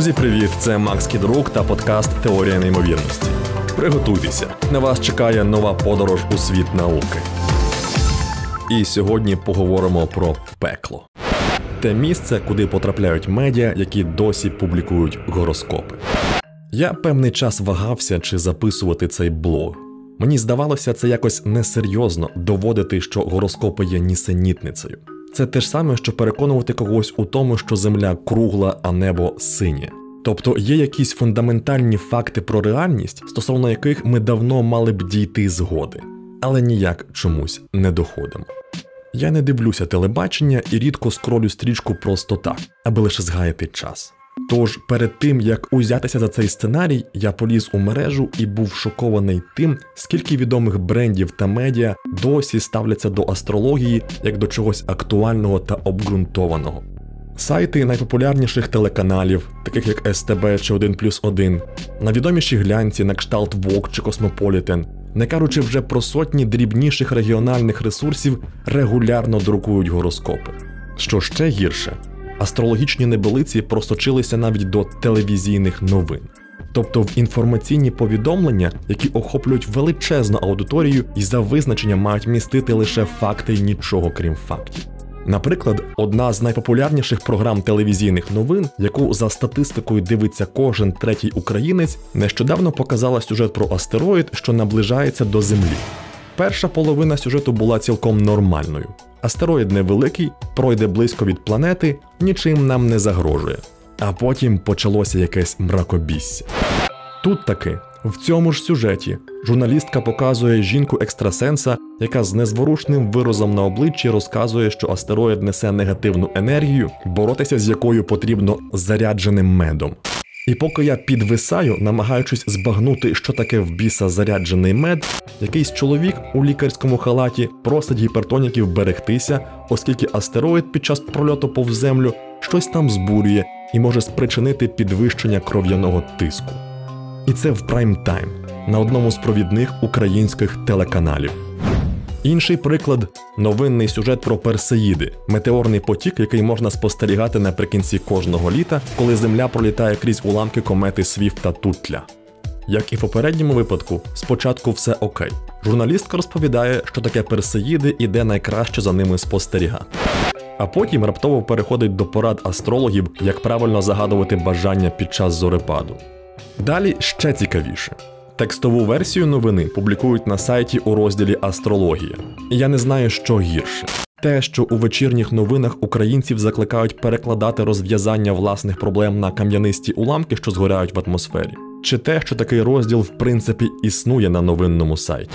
Друзі, привіт! Це Макс Кідрук та подкаст Теорія неймовірності. Приготуйтеся, на вас чекає нова подорож у світ науки. І сьогодні поговоримо про пекло. Те місце, куди потрапляють медіа, які досі публікують гороскопи. Я певний час вагався, чи записувати цей блог. Мені здавалося, це якось несерйозно доводити, що гороскопи є нісенітницею. Це те ж саме, що переконувати когось у тому, що земля кругла, а небо синє. Тобто є якісь фундаментальні факти про реальність, стосовно яких ми давно мали б дійти згоди, але ніяк чомусь не доходимо. Я не дивлюся телебачення і рідко скролю стрічку просто так, аби лише згаяти час. Тож перед тим як узятися за цей сценарій, я поліз у мережу і був шокований тим, скільки відомих брендів та медіа досі ставляться до астрології як до чогось актуального та обґрунтованого. Сайти найпопулярніших телеканалів, таких як СТБ чи 1 плюс 1, найвідоміші глянці на кшталт Vogue чи Cosmopolitan, не кажучи вже про сотні дрібніших регіональних ресурсів, регулярно друкують гороскопи. Що ще гірше, астрологічні небелиці просочилися навіть до телевізійних новин. Тобто в інформаційні повідомлення, які охоплюють величезну аудиторію і за визначенням мають містити лише факти і нічого крім фактів. Наприклад, одна з найпопулярніших програм телевізійних новин, яку за статистикою дивиться кожен третій українець, нещодавно показала сюжет про астероїд, що наближається до Землі. Перша половина сюжету була цілком нормальною. Астероїд невеликий, пройде близько від планети, нічим нам не загрожує. А потім почалося якесь мракобісся. Тут таки, в цьому ж сюжеті, журналістка показує жінку екстрасенса, яка з незворушним виразом на обличчі розказує, що астероїд несе негативну енергію, боротися з якою потрібно зарядженим медом. І поки я підвисаю, намагаючись збагнути, що таке в біса заряджений мед, якийсь чоловік у лікарському халаті просить гіпертоніків берегтися, оскільки астероїд під час прольоту повз землю щось там збурює і може спричинити підвищення кров'яного тиску. І це в прайм-тайм на одному з провідних українських телеканалів. Інший приклад новинний сюжет про персеїди, метеорний потік, який можна спостерігати наприкінці кожного літа, коли Земля пролітає крізь уламки комети Свіфт та Тутля. Як і в попередньому випадку, спочатку все окей. Журналістка розповідає, що таке персеїди і де найкраще за ними спостерігати. А потім раптово переходить до порад астрологів, як правильно загадувати бажання під час зорепаду. Далі ще цікавіше. Текстову версію новини публікують на сайті у розділі Астрологія. Я не знаю, що гірше. Те, що у вечірніх новинах українців закликають перекладати розв'язання власних проблем на кам'янисті уламки, що згоряють в атмосфері, чи те, що такий розділ в принципі існує на новинному сайті.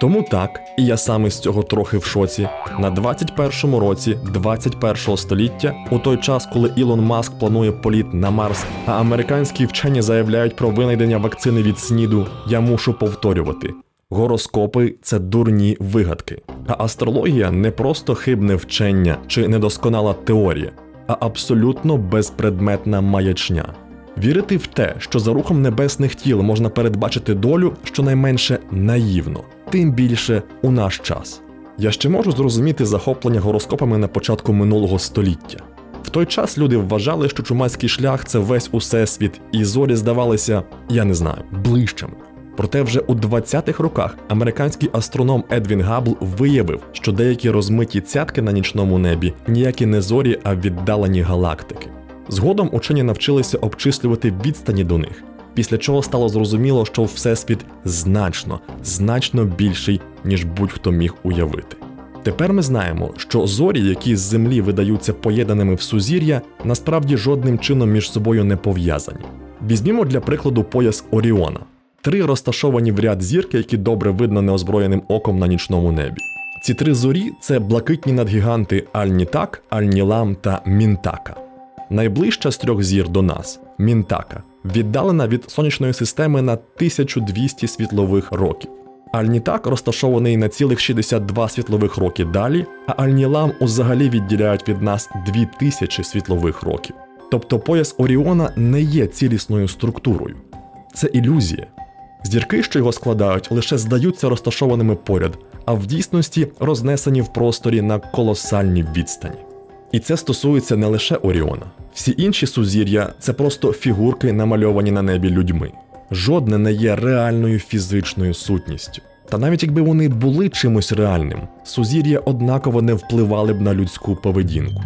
Тому так, і я саме з цього трохи в шоці. На 21-му році 21-го століття, у той час, коли Ілон Маск планує політ на Марс, а американські вчені заявляють про винайдення вакцини від СНІДу, я мушу повторювати. Гороскопи це дурні вигадки, а астрологія не просто хибне вчення чи недосконала теорія, а абсолютно безпредметна маячня. Вірити в те, що за рухом небесних тіл можна передбачити долю, щонайменше наївно, тим більше у наш час. Я ще можу зрозуміти захоплення гороскопами на початку минулого століття. В той час люди вважали, що чумацький шлях це весь усесвіт, і зорі здавалися, я не знаю, ближчими. Проте вже у 20-х роках американський астроном Едвін Габл виявив, що деякі розмиті цятки на нічному небі ніякі не зорі, а віддалені галактики. Згодом учені навчилися обчислювати відстані до них, після чого стало зрозуміло, що всесвіт значно, значно більший, ніж будь-хто міг уявити. Тепер ми знаємо, що зорі, які з землі видаються поєднаними в сузір'я, насправді жодним чином між собою не пов'язані. Візьмімо для прикладу пояс Оріона. Три розташовані в ряд зірки, які добре видно неозброєним оком на нічному небі. Ці три зорі це блакитні надгіганти Альнітак, Альнілам та Мінтака. Найближча з трьох зір до нас Мінтака, віддалена від сонячної системи на 1200 світлових років. Альнітак розташований на цілих 62 світлових роки далі, а Альнілам узагалі відділяють від нас 2000 світлових років. Тобто пояс Оріона не є цілісною структурою. Це ілюзія. Зірки, що його складають, лише здаються розташованими поряд, а в дійсності рознесені в просторі на колосальній відстані. І це стосується не лише Оріона. Всі інші сузір'я це просто фігурки, намальовані на небі людьми. Жодне не є реальною фізичною сутністю. Та навіть якби вони були чимось реальним, сузір'я однаково не впливали б на людську поведінку.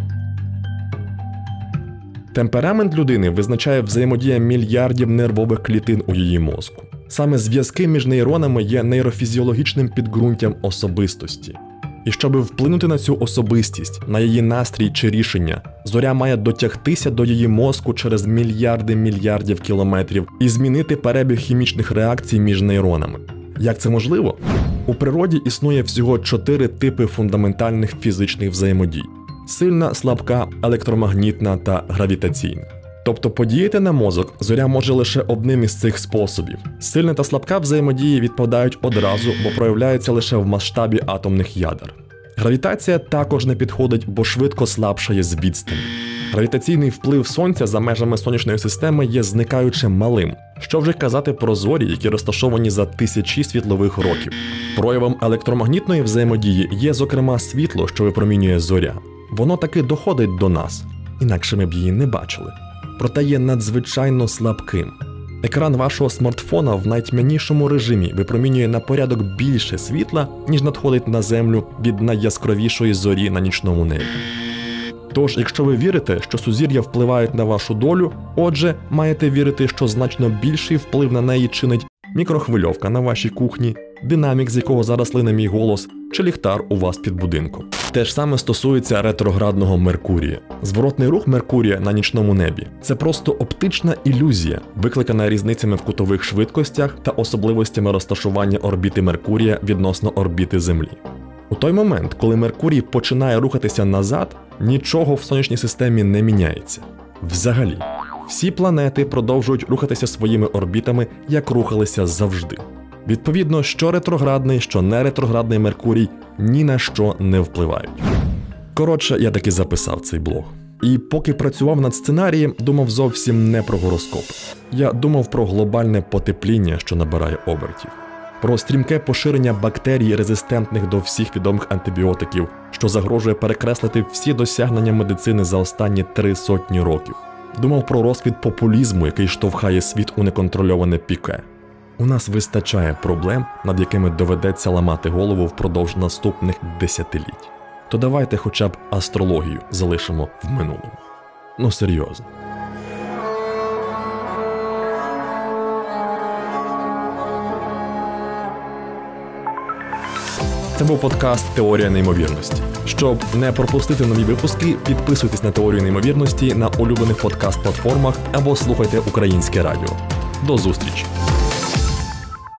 Темперамент людини визначає взаємодія мільярдів нервових клітин у її мозку. Саме зв'язки між нейронами є нейрофізіологічним підґрунтям особистості. І щоб вплинути на цю особистість, на її настрій чи рішення, зоря має дотягтися до її мозку через мільярди мільярдів кілометрів і змінити перебіг хімічних реакцій між нейронами. Як це можливо? У природі існує всього чотири типи фундаментальних фізичних взаємодій: сильна, слабка, електромагнітна та гравітаційна. Тобто подіяти на мозок зоря може лише одним із цих способів. Сильна та слабка взаємодії відпадають одразу, бо проявляються лише в масштабі атомних ядер. Гравітація також не підходить, бо швидко слабшає з відстані. Гравітаційний вплив сонця за межами сонячної системи є зникаюче малим. Що вже казати про зорі, які розташовані за тисячі світлових років. Проявом електромагнітної взаємодії є, зокрема, світло, що випромінює зоря. Воно таки доходить до нас, інакше ми б її не бачили. Проте є надзвичайно слабким. Екран вашого смартфона в найтьмянішому режимі випромінює на порядок більше світла, ніж надходить на землю від найяскравішої зорі на нічному небі. Тож, якщо ви вірите, що сузір'я впливають на вашу долю, отже, маєте вірити, що значно більший вплив на неї чинить мікрохвильовка на вашій кухні, динамік, з якого зараз лине мій голос, чи ліхтар у вас під будинком. Те ж саме стосується ретроградного Меркурія. Зворотний рух Меркурія на нічному небі це просто оптична ілюзія, викликана різницями в кутових швидкостях та особливостями розташування орбіти Меркурія відносно орбіти Землі. У той момент, коли Меркурій починає рухатися назад, нічого в сонячній системі не міняється. Взагалі, всі планети продовжують рухатися своїми орбітами, як рухалися завжди. Відповідно, що ретроградний, що не ретроградний Меркурій ні на що не впливають. Коротше, я таки записав цей блог. І поки працював над сценарієм, думав зовсім не про гороскоп. Я думав про глобальне потепління, що набирає обертів, про стрімке поширення бактерій, резистентних до всіх відомих антибіотиків, що загрожує перекреслити всі досягнення медицини за останні три сотні років. Думав про розквіт популізму, який штовхає світ у неконтрольоване піке. У нас вистачає проблем, над якими доведеться ламати голову впродовж наступних десятиліть. То давайте хоча б астрологію залишимо в минулому. Ну серйозно. Це був подкаст Теорія неймовірності. Щоб не пропустити нові випуски, підписуйтесь на теорію неймовірності на улюблених подкаст-платформах або слухайте українське радіо. До зустрічі!